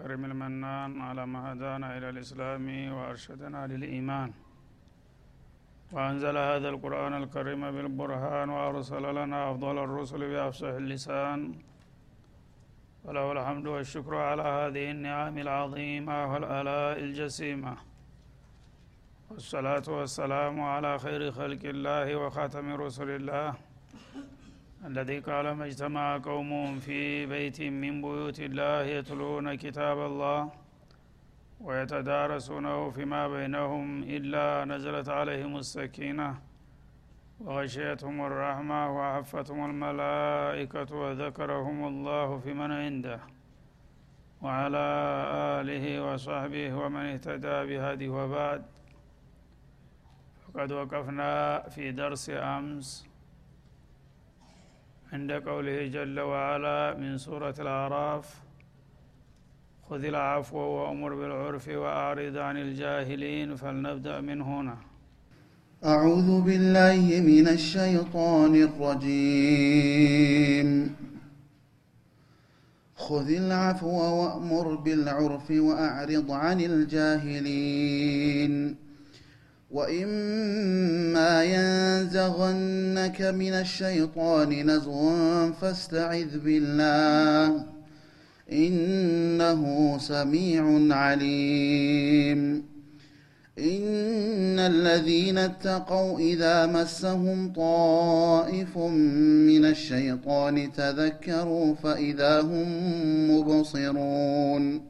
الكريم المنان على ما هدانا إلى الإسلام وأرشدنا للإيمان. وأنزل هذا القرآن الكريم بالبرهان وأرسل لنا أفضل الرسل بأفصح اللسان. وله الحمد والشكر على هذه النعم العظيمة والآلاء الجسيمة. والصلاة والسلام على خير خلق الله وخاتم رسل الله. الذي قال ما اجتمع قوم في بيت من بيوت الله يتلون كتاب الله ويتدارسونه فيما بينهم إلا نزلت عليهم السكينة وغشيتهم الرحمة وعفتهم الملائكة وذكرهم الله في من عنده وعلى آله وصحبه ومن اهتدى بهدي وبعد. فقد وقفنا في درس أمس عند قوله جل وعلا من سورة الأعراف خذ العفو وأمر بالعرف وأعرض عن الجاهلين فلنبدأ من هنا. أعوذ بالله من الشيطان الرجيم. خذ العفو وأمر بالعرف وأعرض عن الجاهلين. وإما ينزغنك من الشيطان نزغ فاستعذ بالله إنه سميع عليم. إن الذين اتقوا إذا مسهم طائف من الشيطان تذكروا فإذا هم مبصرون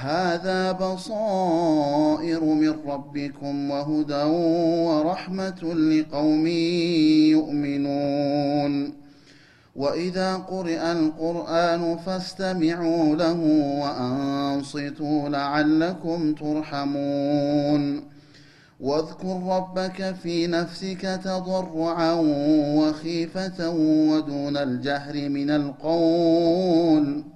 هذا بصائر من ربكم وهدى ورحمة لقوم يؤمنون. وإذا قرئ القرآن فاستمعوا له وأنصتوا لعلكم ترحمون. واذكر ربك في نفسك تضرعا وخيفة ودون الجهر من القول.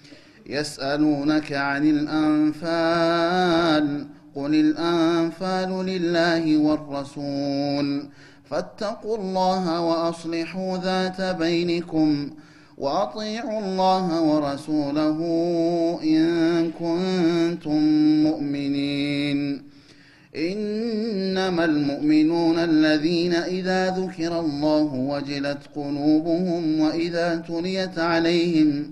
يسألونك عن الأنفال قل الأنفال لله والرسول. فاتقوا الله وأصلحوا ذات بينكم وأطيعوا الله ورسوله إن كنتم مؤمنين. إنما المؤمنون الذين إذا ذكر الله وجلت قلوبهم وإذا تليت عليهم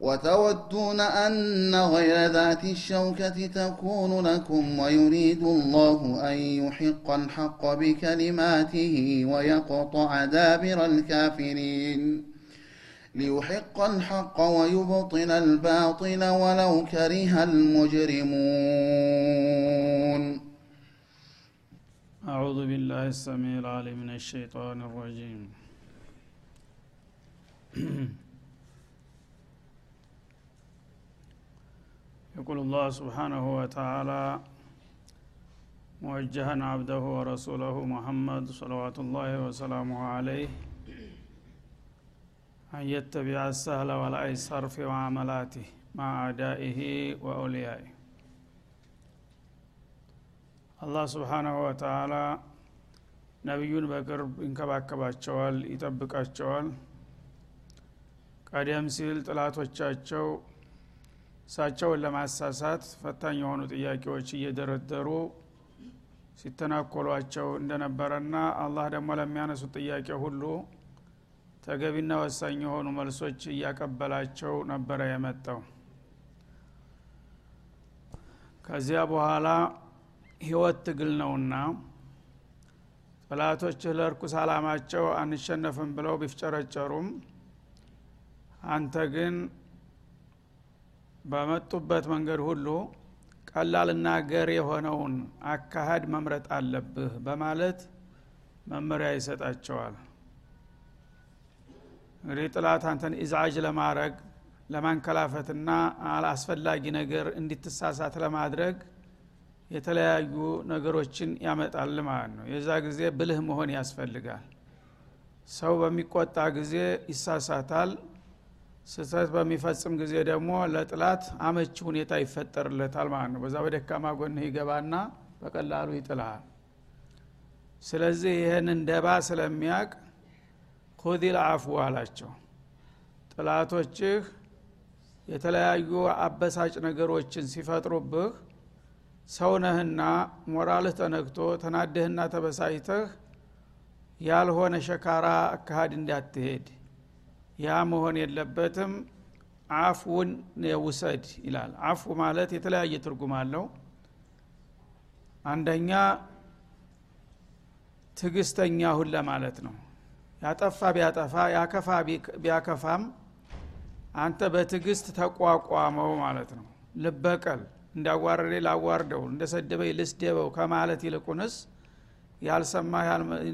وتودون أن غير ذات الشوكة تكون لكم ويريد الله أن يحق الحق بكلماته ويقطع دابر الكافرين. ليحق الحق ويبطل الباطل ولو كره المجرمون. أعوذ بالله السميع العليم من الشيطان الرجيم. يقول الله سبحانه وتعالى موجها عبده ورسوله محمد صلوات الله وسلامه عليه أن يتبع السهل والأيسر في معاملاته مع أعدائه وأوليائه አላህ ስብሓናሁ ወተላ ነቢዩን በቅርብ ይንከባከባቸዋል ይጠብቃቸዋል ቀደም ሲል ጥላቶቻቸው እሳቸውን ለማሳሳት ፈታኝ የሆኑ ጥያቄዎች እየደረደሩ ሲተናኮሏቸው እንደነበረና አላህ ደግሞ ለሚያነሱት ጥያቄ ሁሉ ተገቢና ወሳኝ የሆኑ መልሶች እያቀበላቸው ነበረ የመጣው። ከዚያ በኋላ ህይወት ትግል ነውና ጥላቶችህ ለእርኩስ አላማቸው አንሸነፍም ብለው ቢፍጨረጨሩም አንተ ግን በመጡበት መንገድ ሁሉ ቀላልና ገር የሆነውን አካሃድ መምረጥ አለብህ በማለት መመሪያ ይሰጣቸዋል። እንግዲህ ጥላት አንተን ኢዝዓጅ ለማድረግ ለማንከላፈትና አላስፈላጊ ነገር እንዲትሳሳት ለማድረግ የተለያዩ ነገሮችን ያመጣል ማለት ነው። የዛ ጊዜ ብልህ መሆን ያስፈልጋል። ሰው በሚቆጣ ጊዜ ይሳሳታል ስህተት በሚፈጽም ጊዜ ደግሞ ለጥላት አመቺ ሁኔታ ይፈጠርለታል ማለት ነው። በዛ በደካማ ጎንህ ይገባና በቀላሉ ይጥልሃል። ስለዚህ ይህን ደባ ስለሚያቅ ሁዲል አፉ አላቸው። ጥላቶችህ የተለያዩ አበሳጭ ነገሮችን ሲፈጥሩብህ ሰውነህና ሞራልህ ተነግቶ ተናደህና ተበሳጭተህ ያልሆነ ሸካራ አካሃድ እንዳትሄድ ያ መሆን የለበትም። አፍውን ውሰድ ይላል። አፉ ማለት የተለያየ ትርጉም አለው። አንደኛ ትግስተኛ ሁን ለማለት ነው። ያጠፋ ቢያጠፋ ያከፋ ቢያከፋም አንተ በትግስት ተቋቋመው ማለት ነው። ልበቀል እንዳዋረዴ ላዋርደው እንደሰደበኝ ልስደበው ከማለት ይልቁንስ ያልሰማ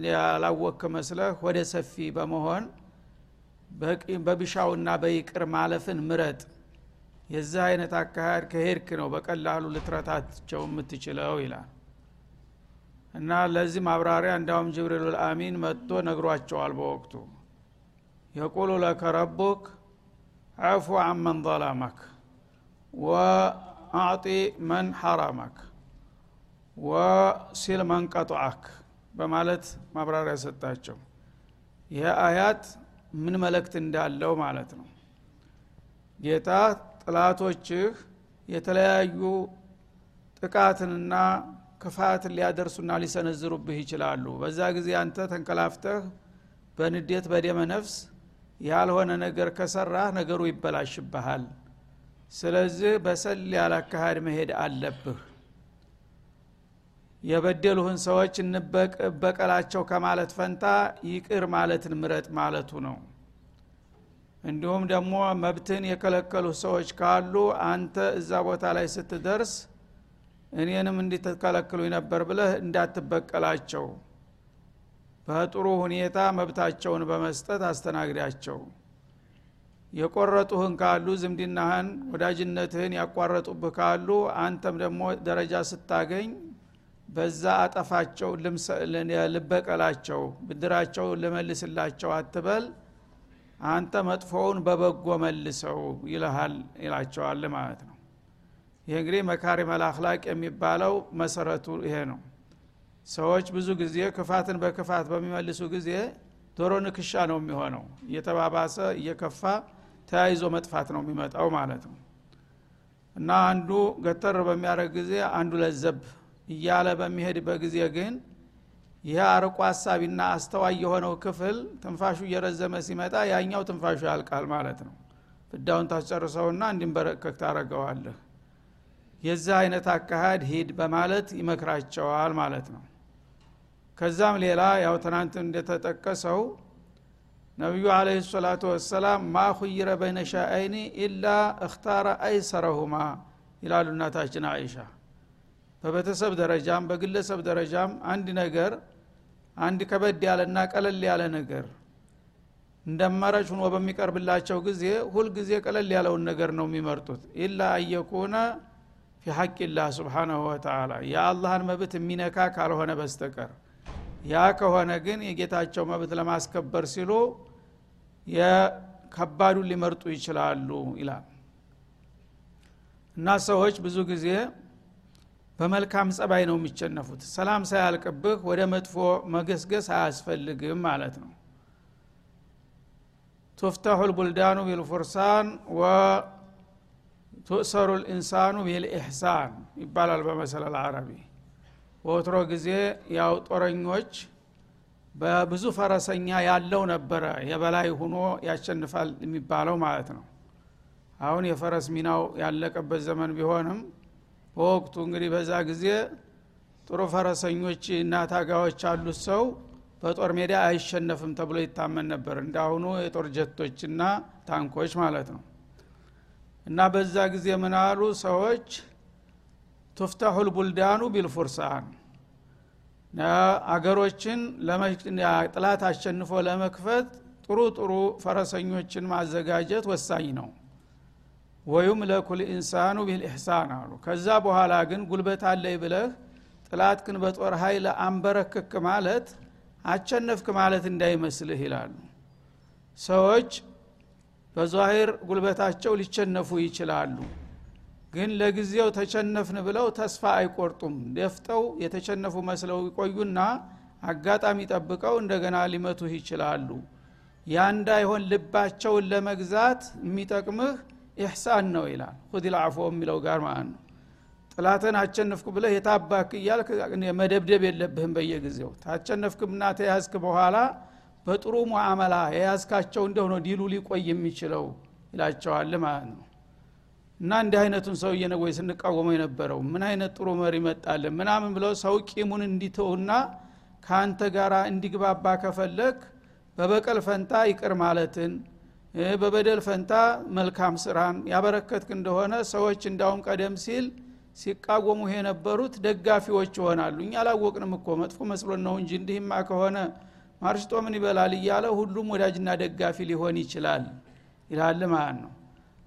ያላወክ መስለህ ወደ ሰፊ በመሆን በቢሻውና በይቅር ማለፍን ምረጥ። የዚህ አይነት አካሄድ ከሄድክ ነው በቀላሉ ልትረታቸው የምትችለው ይላል። እና ለዚህ ማብራሪያ እንዳውም ጅብሪል ልአሚን መጥቶ ነግሯቸዋል በወቅቱ። የቁሉ ለከ ረቡክ አፉ አመን ظለመክ አዕጢ መን ሐራመክ ወሲል መን ቀጥዐክ በማለት ማብራሪያ ሰጣቸው። ይህ አያት ምን መልእክት እንዳለው ማለት ነው። ጌታ ጥላቶችህ የተለያዩ ጥቃትንና ክፋትን ሊያደርሱና ሊሰነዝሩብህ ይችላሉ። በዛ ጊዜ አንተ ተንከላፍተህ በንዴት በደመ ነፍስ ያልሆነ ነገር ከሰራህ ነገሩ ይበላሽብሃል። ስለዚህ በሰል ያለ አካሃድ መሄድ አለብህ የበደሉህን ሰዎች እንበቀላቸው ከማለት ፈንታ ይቅር ማለትን ምረጥ ማለቱ ነው። እንዲሁም ደግሞ መብትን የከለከሉ ሰዎች ካሉ አንተ እዛ ቦታ ላይ ስትደርስ እኔንም እንዲትከለክሉ ነበር ብለህ እንዳትበቀላቸው። በጥሩ ሁኔታ መብታቸውን በመስጠት አስተናግዳቸው። የቆረጡህን ካሉ ዝምድናህን ወዳጅነትህን ያቋረጡብህ ካሉ አንተም ደግሞ ደረጃ ስታገኝ በዛ አጠፋቸው ልበቀላቸው ብድራቸው ልመልስላቸው አትበል አንተ መጥፎውን በበጎ መልሰው ይልሃል ይላቸዋል ማለት ነው። ይህ እንግዲህ መካሪ መላክላቅ የሚባለው መሰረቱ ይሄ ነው። ሰዎች ብዙ ጊዜ ክፋትን በክፋት በሚመልሱ ጊዜ ዶሮ ንክሻ ነው የሚሆነው። እየተባባሰ እየከፋ ተያይዞ መጥፋት ነው የሚመጣው ማለት ነው። እና አንዱ ገተር በሚያደረግ ጊዜ አንዱ ለዘብ እያለ በሚሄድበት ጊዜ ግን ይህ አርቆ ሀሳቢና አስተዋይ የሆነው ክፍል ትንፋሹ እየረዘመ ሲመጣ ያኛው ትንፋሹ ያልቃል ማለት ነው። ፍዳውን ታስጨርሰውና እንዲንበረከክ ታረገዋለህ የዚህ አይነት አካሃድ ሂድ በማለት ይመክራቸዋል ማለት ነው። ከዛም ሌላ ያው ትናንት እንደተጠቀሰው ነቢዩ አለህ ሰላቱ ወሰላም ማ በይነ ሻአይኒ ኢላ እክታረ አይሰረሁማ ይላሉ እናታችን አይሻ በቤተሰብ ደረጃም በግለሰብ ደረጃም አንድ ነገር አንድ ከበድ ያለና ቀለል ያለ ነገር እንደ አማራጭ ሁኖ በሚቀርብላቸው ጊዜ ሁልጊዜ ቀለል ያለውን ነገር ነው የሚመርጡት። ኢላ አየኩነ ፊ ሐቅላህ ስብሓናሁ ወተላ የአላህን መብት የሚነካ ካልሆነ በስተቀር። ያ ከሆነ ግን የጌታቸው መብት ለማስከበር ሲሉ የከባዱን ሊመርጡ ይችላሉ ይላል። እና ሰዎች ብዙ ጊዜ በመልካም ጸባይ ነው የሚቸነፉት። ሰላም ሳያልቅብህ ወደ መጥፎ መገስገስ አያስፈልግም ማለት ነው። ቱፍተሑ ልቡልዳኑ ቢልፉርሳን ወቱእሰሩ ልኢንሳኑ ቢልኢሕሳን ይባላል በመሰለ ልዓረቢ በወትሮ ጊዜ ያው ጦረኞች በብዙ ፈረሰኛ ያለው ነበረ። የበላይ ሁኖ ያሸንፋል የሚባለው ማለት ነው። አሁን የፈረስ ሚናው ያለቀበት ዘመን ቢሆንም በወቅቱ እንግዲህ በዛ ጊዜ ጥሩ ፈረሰኞች እና ታጋዎች ያሉት ሰው በጦር ሜዳ አይሸነፍም ተብሎ ይታመን ነበር። እንዳሁኑ የጦር ጀቶችና ታንኮች ማለት ነው። እና በዛ ጊዜ ምናሉ ሰዎች? ቱፍታሑ ልቡልዳኑ ቢልፉርሳን አገሮችን ጥላት አሸንፎ ለመክፈት ጥሩ ጥሩ ፈረሰኞችን ማዘጋጀት ወሳኝ ነው ወዩም ለኩል ኢንሳኑ ቢልኢሕሳን አሉ። ከዛ በኋላ ግን ጉልበት አለይ ብለህ ጥላት ግን በጦር ኃይል አንበረክክ ማለት አቸነፍክ ማለት እንዳይመስልህ ይላሉ። ሰዎች በዛሂር ጉልበታቸው ሊቸነፉ ይችላሉ። ግን ለጊዜው ተቸነፍን ብለው ተስፋ አይቆርጡም። ደፍጠው የተቸነፉ መስለው ይቆዩና አጋጣሚ ጠብቀው እንደገና ሊመቱህ ይችላሉ። ያ እንዳይሆን ልባቸውን ለመግዛት የሚጠቅምህ ኢሕሳን ነው ይላል። ሁዲል አፎ የሚለው ጋር ማለት ነው። ጥላትን አቸነፍኩ ብለህ የታባክ እያልክ መደብደብ የለብህም በየጊዜው። ታቸነፍክምና ተያዝክ በኋላ በጥሩ ሙዓመላ የያዝካቸው እንደሆነ ዲሉ ሊቆይ የሚችለው ይላቸዋል ማለት ነው። እና እንዲህ አይነቱን ሰውዬ ነው ወይ ስንቃወመው የነበረው? ምን አይነት ጥሩ መሪ መጣለን ምናምን ብለው ሰው ቂሙን እንዲተውና ከአንተ ጋር እንዲግባባ ከፈለግ በበቀል ፈንታ ይቅር ማለትን በበደል ፈንታ መልካም ስራን ያበረከትክ እንደሆነ ሰዎች እንዳውም ቀደም ሲል ሲቃወሙ የነበሩት ደጋፊዎች ይሆናሉ። እኛ አላወቅንም እኮ መጥፎ መስሎን ነው እንጂ እንዲህማ ከሆነ ማርሽጦ ምን ይበላል እያለ ሁሉም ወዳጅና ደጋፊ ሊሆን ይችላል ይላል ማለት ነው።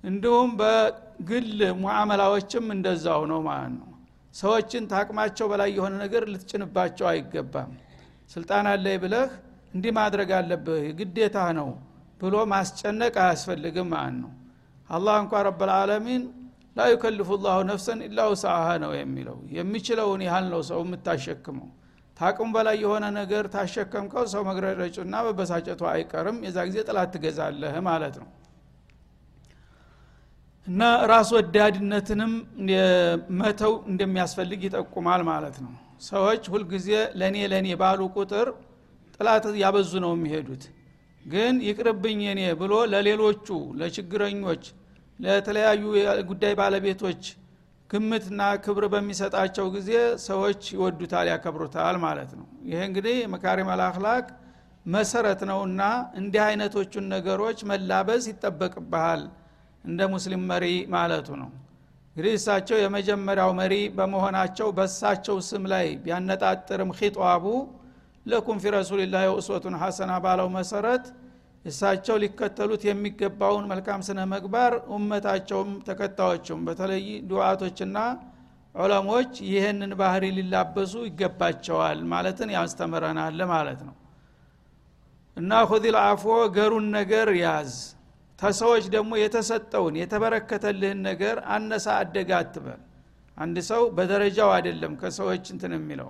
እንዲሁም በግል ሙዓመላዎችም እንደዛው ነው ማለት ነው። ሰዎችን ታቅማቸው በላይ የሆነ ነገር ልትጭንባቸው አይገባም። ስልጣን አለይ ብለህ እንዲህ ማድረግ አለብህ ግዴታ ነው ብሎ ማስጨነቅ አያስፈልግም ማለት ነው። አላህ እንኳ ረብልዓለሚን ላ ዩከልፉ ላሁ ነፍሰን ኢላ ውስአሃ ነው የሚለው። የሚችለውን ያህል ነው ሰው የምታሸክመው። ታቅሙ በላይ የሆነ ነገር ታሸከምከው ሰው መግረረጩና በበሳጨቱ አይቀርም። የዛ ጊዜ ጥላት ትገዛለህ ማለት ነው። እና ራስ ወዳድነትንም መተው እንደሚያስፈልግ ይጠቁማል ማለት ነው። ሰዎች ሁልጊዜ ለእኔ ለእኔ ባሉ ቁጥር ጥላት ያበዙ ነው የሚሄዱት ግን ይቅርብኝ እኔ ብሎ ለሌሎቹ ለችግረኞች ለተለያዩ ጉዳይ ባለቤቶች ግምትና ክብር በሚሰጣቸው ጊዜ ሰዎች ይወዱታል ያከብሩታል ማለት ነው። ይሄ እንግዲህ መካሪም አልአክላቅ መሰረት ነውና እንዲህ አይነቶቹን ነገሮች መላበስ ይጠበቅብሃል እንደ ሙስሊም መሪ ማለቱ ነው። እንግዲህ እሳቸው የመጀመሪያው መሪ በመሆናቸው በሳቸው ስም ላይ ቢያነጣጥርም ኺጧቡ ለኩም ፊ ረሱልላህ ውስወቱን ሐሰና ባለው መሰረት እሳቸው ሊከተሉት የሚገባውን መልካም ስነ መግባር እመታቸውም ተከታዮችም በተለይ ዱዓቶችና ዑለሞች ይህንን ባህሪ ሊላበሱ ይገባቸዋል ማለትን ያስተምረናል ማለት ነው። እና ሁዚል አፎ ገሩን ነገር ያዝ። ተሰዎች ደግሞ የተሰጠውን የተበረከተልህን ነገር አነሳ አደጋ አትበል አንድ ሰው በደረጃው አይደለም ከሰዎች እንትን የሚለው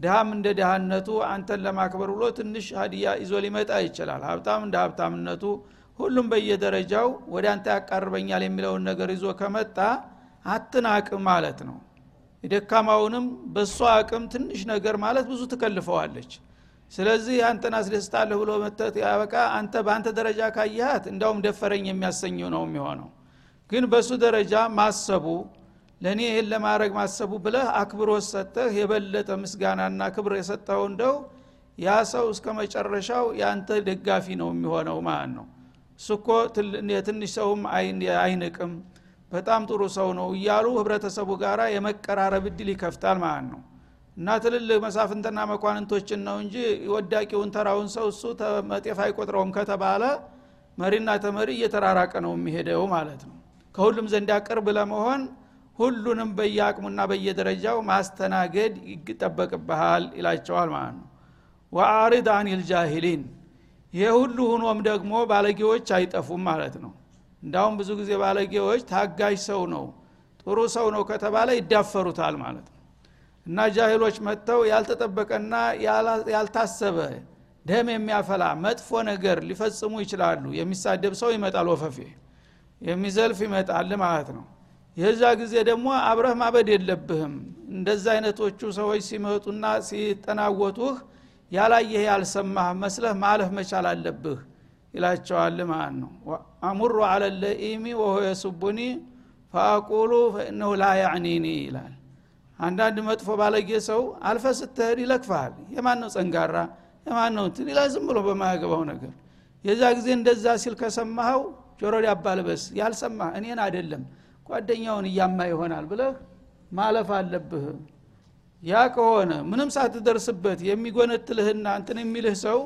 ድሃም እንደ ድሃነቱ አንተን ለማክበር ብሎ ትንሽ ሀዲያ ይዞ ሊመጣ ይችላል። ሀብታም እንደ ሀብታምነቱ ሁሉም በየደረጃው ወደ አንተ ያቃርበኛል የሚለውን ነገር ይዞ ከመጣ አትናቅ ማለት ነው። የደካማውንም በእሷ አቅም ትንሽ ነገር ማለት ብዙ ትከልፈዋለች። ስለዚህ አንተን አስደስታለሁ ብሎ መተት ያበቃ አንተ በአንተ ደረጃ ካየሃት እንዳውም ደፈረኝ የሚያሰኘው ነው የሚሆነው። ግን በእሱ ደረጃ ማሰቡ ለእኔ ይህን ለማድረግ ማሰቡ ብለህ አክብሮት ሰጠህ የበለጠ ምስጋናና ክብር የሰጠው እንደው ያ ሰው እስከ መጨረሻው ያንተ ደጋፊ ነው የሚሆነው ማለት ነው። እኮ የትንሽ ሰውም አይንቅም በጣም ጥሩ ሰው ነው እያሉ ህብረተሰቡ ጋር የመቀራረብ እድል ይከፍታል ማለት ነው። እና ትልልቅ መሳፍንትና መኳንንቶችን ነው እንጂ ወዳቂውን ተራውን ሰው እሱ መጤፍ አይቆጥረውም ከተባለ መሪና ተመሪ እየተራራቀ ነው የሚሄደው ማለት ነው። ከሁሉም ዘንድ ቅርብ ለመሆን ሁሉንም በየአቅሙና በየደረጃው ማስተናገድ ይጠበቅብሃል ይላቸዋል ማለት ነው። ወአሪድ አኒል ጃሂሊን ይህ ሁሉ ሁኖም ደግሞ ባለጌዎች አይጠፉም ማለት ነው። እንዳውም ብዙ ጊዜ ባለጌዎች ታጋሽ ሰው ነው ጥሩ ሰው ነው ከተባለ ይዳፈሩታል ማለት ነው። እና ጃሂሎች መጥተው ያልተጠበቀና ያልታሰበ ደም የሚያፈላ መጥፎ ነገር ሊፈጽሙ ይችላሉ። የሚሳደብ ሰው ይመጣል ወፈፌ የሚዘልፍ ይመጣል ማለት ነው የዛ ጊዜ ደግሞ አብረህ ማበድ የለብህም። እንደዛ አይነቶቹ ሰዎች ሲመጡና ሲጠናወቱህ ያላየህ ያልሰማህ መስለህ ማለፍ መቻል አለብህ ይላቸዋል ማለት ነው። አሙሩ አለ ለኢሚ ወሆ የሱቡኒ ፈአቁሉ ፈእነሁ ላ ያዕኒኒ ይላል። አንዳንድ መጥፎ ባለጌ ሰው አልፈ ስትሄድ ይለክፋል የማን ነው ጸንጋራ? የማን ነው እንትን? ይላል ዝም ብሎ በማያገባው ነገር። የዛ ጊዜ እንደዛ ሲል ከሰማኸው ጆሮ ሊያባልበስ ያልሰማህ እኔን አይደለም ጓደኛውን እያማ ይሆናል ብለህ ማለፍ አለብህ። ያ ከሆነ ምንም ሳትደርስበት የሚጎነትልህና እንትን የሚልህ ሰው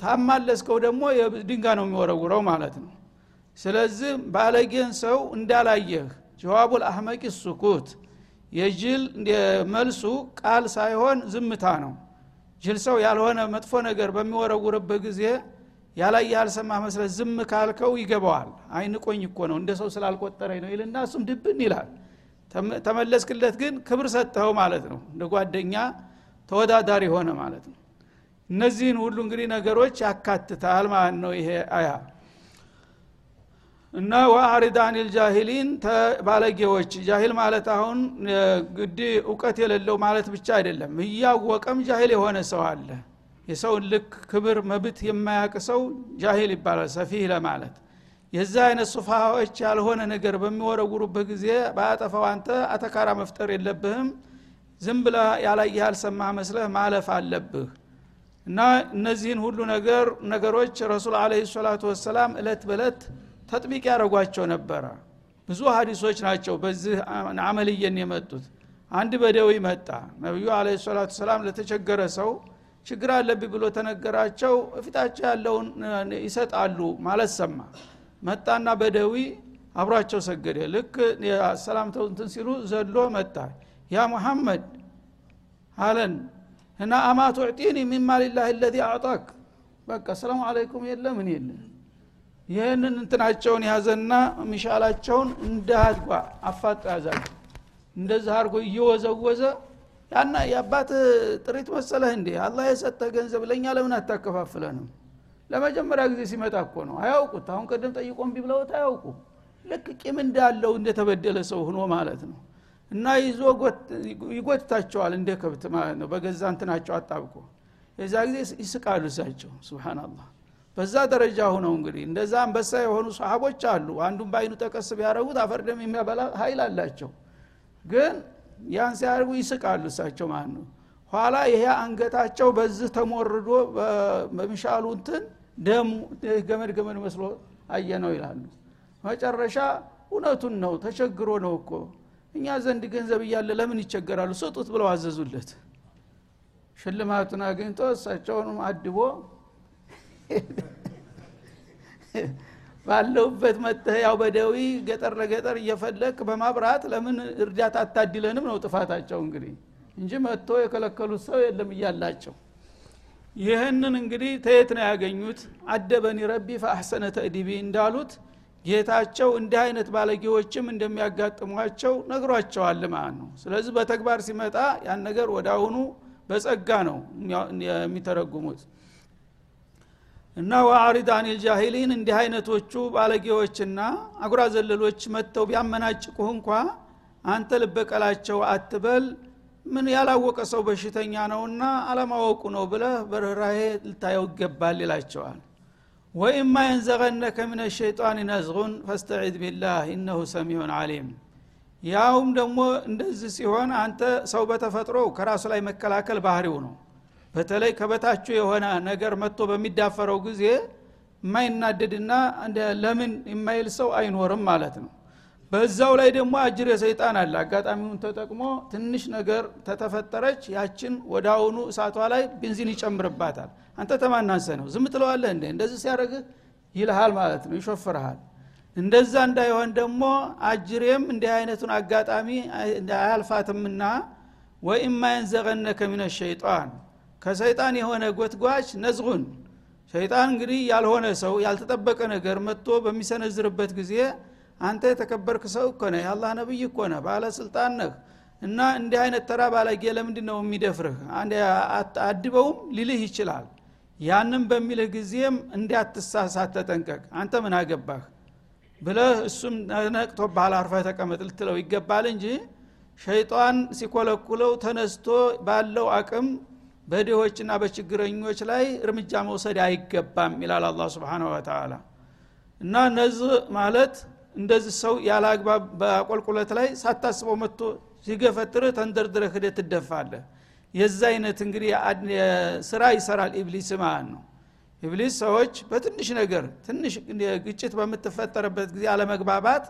ታማለስከው ደግሞ ድንጋ ነው የሚወረውረው ማለት ነው። ስለዚህ ባለጌን ሰው እንዳላየህ ጀዋቡል አህመቂ ሱኩት የጅል መልሱ ቃል ሳይሆን ዝምታ ነው። ጅል ሰው ያልሆነ መጥፎ ነገር በሚወረውርበት ጊዜ ያላየ ያልሰማህ መስለት ዝም ካልከው ይገባዋል። አይንቆኝ እኮ ነው እንደ ሰው ስላልቆጠረኝ ነው ይልና እሱም ድብን ይላል። ተመለስክለት ግን ክብር ሰጠኸው ማለት ነው። እንደ ጓደኛ ተወዳዳሪ ሆነ ማለት ነው። እነዚህን ሁሉ እንግዲህ ነገሮች ያካትታል ማለት ነው ይሄ አያ። እና ወአሪዳን ልጃሂሊን ባለጌዎች ጃሂል ማለት አሁን ግድ እውቀት የሌለው ማለት ብቻ አይደለም። እያወቀም ጃሂል የሆነ ሰው አለ የሰውን ልክ ክብር መብት የማያቅ ሰው ጃሂል ይባላል ሰፊህ ለማለት። የዛ አይነት ሱፋዎች ያልሆነ ነገር በሚወረውሩበት ጊዜ በአጠፋው አንተ አተካራ መፍጠር የለብህም። ዝም ብለ ያላየ ያልሰማህ መስለህ ማለፍ አለብህ። እና እነዚህን ሁሉ ነገር ነገሮች ረሱል አለ ሰላቱ ወሰላም እለት በእለት ተጥቢቅ ያደረጓቸው ነበረ። ብዙ ሀዲሶች ናቸው በዚህ አመልየን የመጡት። አንድ በደዊ መጣ። ነቢዩ አለ ሰላቱ ሰላም ለተቸገረ ሰው ችግር አለብኝ ብሎ ተነገራቸው ፊታቸው ያለውን ይሰጣሉ ማለት ሰማ። መጣና በደዊ አብሯቸው ሰገደ። ልክ ሰላምተው እንትን ሲሉ ዘሎ መጣ። ያ ሙሐመድ አለን። እና አማ ቱዕጢኒ ሚማ ሊላህ ለዚ አዕጣክ። በቃ ሰላሙ አለይኩም የለ ምን የለ ይህንን እንትናቸውን ያዘና ሚሻላቸውን እንደ አድጓ አፋጦ ያዛቸው እንደዚህ አድርጎ እየወዘወዘ ያና የአባት ጥሪት መሰለህ እንዴ? አላህ የሰጠ ገንዘብ ለእኛ ለምን አታከፋፍለንም? ለመጀመሪያ ጊዜ ሲመጣ እኮ ነው። አያውቁት። አሁን ቀደም ጠይቆም ቢብለውት አያውቁ ልክ ቂም እንዳለው እንደተበደለ ሰው ሆኖ ማለት ነው። እና ይዞ ይጎትታቸዋል እንደ ከብት ማለት ነው። በገዛ እንትናቸው አጣብቆ። የዛ ጊዜ ይስቃሉ እሳቸው። ስብናላህ በዛ ደረጃ ሁነው እንግዲህ እንደዛ አንበሳ የሆኑ ሰሃቦች አሉ። አንዱን በአይኑ ጠቀስ ቢያደረጉት አፈርደም የሚያበላ ሀይል አላቸው። ግን ያን ሲያደርጉ ይስቃሉ እሳቸው ማለት ነው። ኋላ ይሄ አንገታቸው በዚህ ተሞርዶ በሚሻሉ እንትን ደሙ ገመድ ገመድ መስሎ አየ ነው ይላሉ። መጨረሻ እውነቱን ነው ተቸግሮ ነው እኮ። እኛ ዘንድ ገንዘብ እያለ ለምን ይቸገራሉ? ስጡት ብለው አዘዙለት። ሽልማቱን አግኝቶ እሳቸውንም አድቦ ባለውበት መጥተህ ያው በደዊ ገጠር ለገጠር እየፈለክ በማብራት ለምን እርዳታ አታድለንም ነው ጥፋታቸው እንግዲህ እንጂ መጥቶ የከለከሉት ሰው የለም እያላቸው። ይህንን እንግዲህ ተየት ነው ያገኙት። አደበኒ ረቢ ፈአሕሰነ ተእዲቢ እንዳሉት ጌታቸው እንዲህ አይነት ባለጌዎችም እንደሚያጋጥሟቸው ነግሯቸዋል ማለት ነው። ስለዚህ በተግባር ሲመጣ ያን ነገር ወደ አሁኑ በጸጋ ነው የሚተረጉሙት እና ወአሪድ አኒል ጃሂሊን እንዲህ አይነቶቹ ባለጌዎችና አጉራ ዘለሎች መጥተው ቢያመናጭቁህ እንኳ አንተ ልበቀላቸው አትበል። ምን ያላወቀ ሰው በሽተኛ ነውና አለማወቁ ነው ብለህ በርኅራሄ ልታየው ይገባል ይላቸዋል። ወኢማ የንዘገነከ ምን ሸይጣን ነዝጉን ፈስተዒድ ቢላህ ኢነሁ ሰሚዑን አሊም ያውም ደግሞ እንደዚህ ሲሆን አንተ ሰው በተፈጥሮ ከራሱ ላይ መከላከል ባህሪው ነው በተለይ ከበታችሁ የሆነ ነገር መጥቶ በሚዳፈረው ጊዜ የማይናደድና ለምን የማይል ሰው አይኖርም ማለት ነው። በዛው ላይ ደግሞ አጅር የሰይጣን አለ። አጋጣሚውን ተጠቅሞ ትንሽ ነገር ተተፈጠረች ያችን ወደ አሁኑ እሳቷ ላይ ቤንዚን ይጨምርባታል። አንተ ተማናንሰ ነው። ዝም ትለዋለህ እንደ እንደዚህ ሲያደርግህ ይልሃል ማለት ነው ይሾፍርሃል። እንደዛ እንዳይሆን ደግሞ አጅሬም እንዲህ አይነቱን አጋጣሚ አያልፋትምና ወኢማ የንዘቀነከ ሚነ ሸይጣን ከሰይጣን የሆነ ጎትጓች ነዝጉን ሸይጣን እንግዲህ ያልሆነ ሰው ያልተጠበቀ ነገር መጥቶ በሚሰነዝርበት ጊዜ አንተ የተከበርክ ሰው እኮ ነህ የአላህ ነብይ እኮ ነህ ባለስልጣን ነህ እና እንዲህ አይነት ተራ ባለጌ ለምንድ ነው የሚደፍርህ አድበውም ሊልህ ይችላል። ያንም በሚልህ ጊዜም እንዲያትሳሳት ተጠንቀቅ። አንተ ምን አገባህ ብለህ እሱም ነቅቶ ባህል አርፈህ ተቀመጥ ልትለው ይገባል እንጂ ሸይጣን ሲኮለኩለው ተነስቶ ባለው አቅም በድሆችና በችግረኞች ላይ እርምጃ መውሰድ አይገባም ይላል አላ ስብን ወተላ እና እነዚህ ማለት እንደዚህ ሰው ያለ አግባብ በቆልቁለት ላይ ሳታስበው መጥቶ ሲገፈጥርህ ተንደርድረህ ሂደህ ትደፋለህ። የዛ አይነት እንግዲህ ስራ ይሰራል ኢብሊስ ማለት ነው። ኢብሊስ ሰዎች በትንሽ ነገር ትንሽ ግጭት በምትፈጠርበት ጊዜ አለመግባባት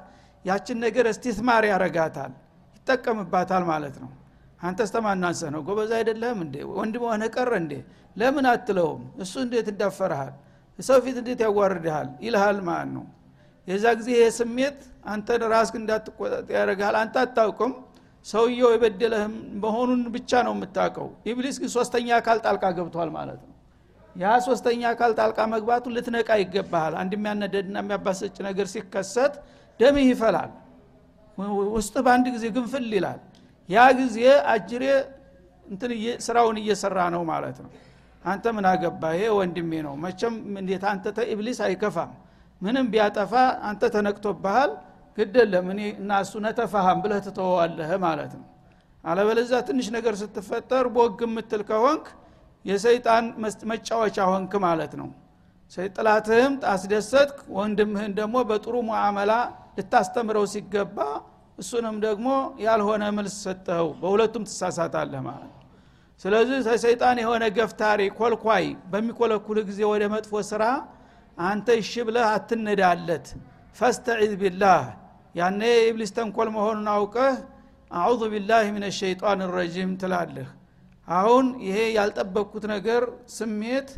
ያችን ነገር እስቲትማር ያረጋታል ይጠቀምባታል ማለት ነው አንተ ስተማናንሰ ነው? ጎበዝ አይደለህም እንዴ? ወንድም ሆነ ቀረ እንዴ? ለምን አትለውም? እሱ እንዴት እንዳፈርሃል ሰው ፊት እንዴት ያዋርድሃል? ይልሃል ማለት ነው? የዛ ጊዜ ይሄ ስሜት አንተን ራስ እንዳትቆጣጠር ያደረግሃል አንተ አታውቅም። ሰውየው የበደለህም መሆኑን ብቻ ነው የምታውቀው። ኢብሊስ ግን ሶስተኛ አካል ጣልቃ ገብቷል ማለት ነው። ያ ሶስተኛ አካል ጣልቃ መግባቱ ልትነቃ ይገባሃል። አንድ የሚያነደድና የሚያባሰጭ ነገር ሲከሰት ደምህ ይፈላል። ውስጥ በአንድ ጊዜ ግንፍል ይላል ያ ጊዜ አጅሬ እንትን ስራውን እየሰራ ነው ማለት ነው። አንተ ምን አገባ ይሄ ወንድሜ ነው። መቸም እንዴት አንተ ተኢብሊስ አይከፋም። ምንም ቢያጠፋ አንተ ተነቅቶብሃል ግደለም እኔ እና እሱ ነተፋሃም ብለህ ትተወዋለህ ማለት ነው። አለበለዚያ ትንሽ ነገር ስትፈጠር ቦግ የምትል ከሆንክ የሰይጣን መጫወቻ ሆንክ ማለት ነው። ጥላትህም አስደሰትክ ወንድምህን ደግሞ በጥሩ ሙዓመላ ልታስተምረው ሲገባ እሱንም ደግሞ ያልሆነ መልስ ሰጠኸው። በሁለቱም ትሳሳታለህ ማለት ስለዚህ ሰይጣን የሆነ ገፍታሪ ኮልኳይ በሚኮለኩል ጊዜ ወደ መጥፎ ስራ አንተ እሺ ብለህ አትነዳለት። ፈስተዒዝ ቢላህ ያኔ የኢብሊስ ተንኮል መሆኑን አውቀህ አዑዙ ቢላህ ምን ሸይጣን ረጂም ትላለህ። አሁን ይሄ ያልጠበቅኩት ነገር ስሜት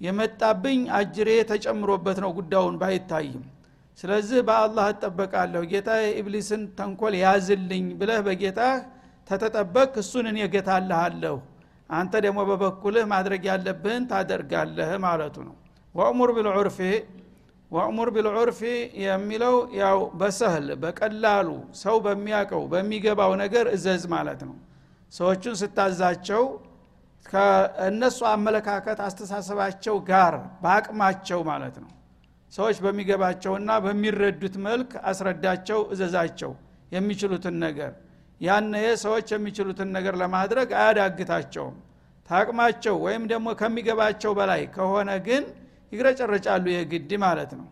የመጣብኝ አጅሬ ተጨምሮበት ነው ጉዳዩን ባይታይም ስለዚህ በአላህ እጠበቃለሁ። ጌታ የኢብሊስን ተንኮል ያዝልኝ ብለህ በጌታህ ተተጠበቅ እሱን እኔ ገታልሃለሁ አንተ ደግሞ በበኩልህ ማድረግ ያለብህን ታደርጋለህ ማለቱ ነው። ወእሙር ቢልዑርፊ ወእሙር ቢልዑርፊ የሚለው ያው በሰህል በቀላሉ ሰው በሚያቀው በሚገባው ነገር እዘዝ ማለት ነው። ሰዎቹን ስታዛቸው ከእነሱ አመለካከት አስተሳሰባቸው ጋር በአቅማቸው ማለት ነው ሰዎች በሚገባቸውና በሚረዱት መልክ አስረዳቸው እዘዛቸው የሚችሉትን ነገር። ያነ ሰዎች የሚችሉትን ነገር ለማድረግ አያዳግታቸውም። ታቅማቸው ወይም ደግሞ ከሚገባቸው በላይ ከሆነ ግን ይግረጨረጫሉ የግድ ማለት ነው።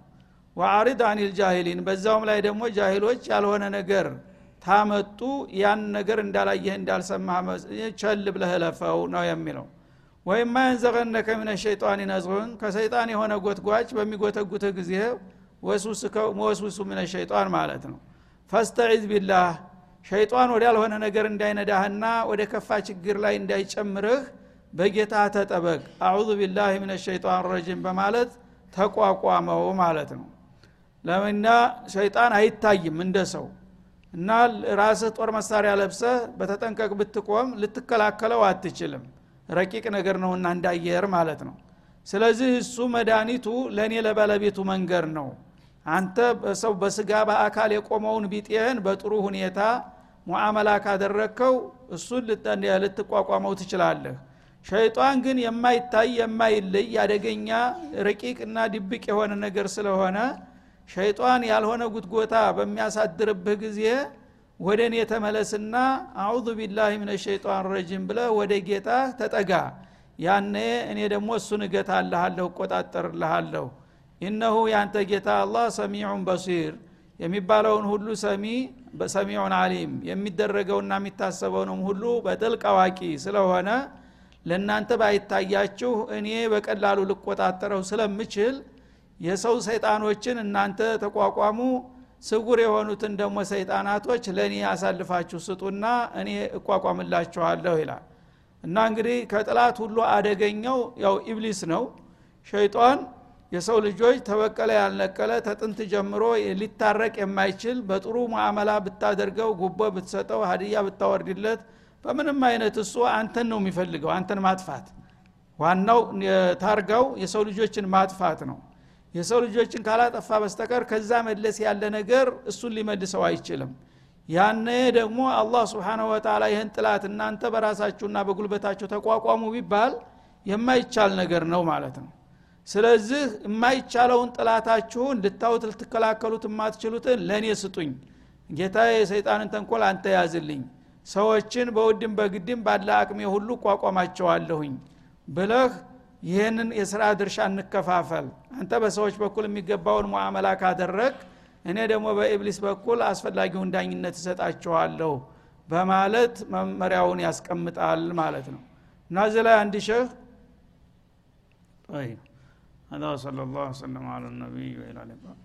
ወአሪድ አኒል ጃሂሊን በዛውም ላይ ደግሞ ጃሂሎች ያልሆነ ነገር ታመጡ ያን ነገር እንዳላየህ እንዳልሰማ ቸል ብለህ ለፈው ነው የሚለው ወይም ማየንዘቀነከ ምን ሸይጣን ነዝሩን ከሰይጣን የሆነ ጎትጓች በሚጎተጉትህ ጊዜ ወስውሱ ምን ሸይጣን ማለት ነው። ፈስተዒዝ ቢላህ ሸይጣን ወዳልሆነ ነገር እንዳይነዳህና ወደ ከፋ ችግር ላይ እንዳይጨምርህ በጌታ ተጠበቅ። አዑዙ ቢላህ ምን ሸይጣን ረጂም በማለት ተቋቋመው ማለት ነው። ለምና ሸይጣን አይታይም እንደ ሰው እና ራስህ ጦር መሳሪያ ለብሰህ በተጠንቀቅ ብትቆም ልትከላከለው አትችልም ረቂቅ ነገር ነውና እንዳየር ማለት ነው። ስለዚህ እሱ መድኃኒቱ ለእኔ ለባለቤቱ መንገር ነው። አንተ በሰው በስጋ በአካል የቆመውን ቢጤህን በጥሩ ሁኔታ ሙዓመላ ካደረግከው እሱን ልትቋቋመው ትችላለህ። ሸይጣን ግን የማይታይ የማይለይ አደገኛ ረቂቅና ድብቅ የሆነ ነገር ስለሆነ ሸይጣን ያልሆነ ጉትጎታ በሚያሳድርብህ ጊዜ ወደ እኔ ተመለስና አዑዙ ቢላህ ምን ሸይጣን ረጂም ብለ ወደ ጌታ ተጠጋ። ያነ እኔ ደግሞ እሱን እገታልሃለሁ እቆጣጠርልሃለሁ። ኢነሁ ያንተ ጌታ አላህ ሰሚዑን በሲር የሚባለውን ሁሉ ሰሚ ሰሚዑን አሊም የሚደረገውና የሚታሰበውንም ሁሉ በጥልቅ አዋቂ ስለሆነ ለእናንተ ባይታያችሁ እኔ በቀላሉ ልቆጣጠረው ስለምችል የሰው ሰይጣኖችን እናንተ ተቋቋሙ ስጉር የሆኑትን ደግሞ ሰይጣናቶች ለእኔ አሳልፋችሁ ስጡና እኔ እቋቋምላችኋለሁ ይላል። እና እንግዲህ ከጥላት ሁሉ አደገኛው ያው ኢብሊስ ነው። ሸይጣን የሰው ልጆች ተበቀለ ያልነቀለ ተጥንት ጀምሮ ሊታረቅ የማይችል በጥሩ ሙዓመላ ብታደርገው ጉቦ ብትሰጠው ሀዲያ ብታወርድለት በምንም አይነት እሱ አንተን ነው የሚፈልገው አንተን ማጥፋት። ዋናው ታርጋው የሰው ልጆችን ማጥፋት ነው የሰው ልጆችን ካላጠፋ በስተቀር ከዛ መለስ ያለ ነገር እሱን ሊመልሰው አይችልም። ያነ ደግሞ አላህ ስብሓናሁ ወተላ ይህን ጥላት እናንተ በራሳችሁና በጉልበታችሁ ተቋቋሙ ቢባል የማይቻል ነገር ነው ማለት ነው። ስለዚህ የማይቻለውን ጥላታችሁን ልታዩት ልትከላከሉት የማትችሉትን ለእኔ ስጡኝ። ጌታ የሰይጣንን ተንኮል አንተ ያዝልኝ። ሰዎችን በውድም በግድም ባለ አቅሜ ሁሉ ቋቋማቸዋለሁኝ ብለህ ይህንን የስራ ድርሻ እንከፋፈል አንተ በሰዎች በኩል የሚገባውን ሙዓመላ ካደረግ እኔ ደግሞ በኢብሊስ በኩል አስፈላጊውን ዳኝነት እሰጣቸዋለሁ በማለት መመሪያውን ያስቀምጣል ማለት ነው እና እዚህ ላይ አንድ ሸህ طيب هذا صلى الله وسلم على النبي وإلى اللقاء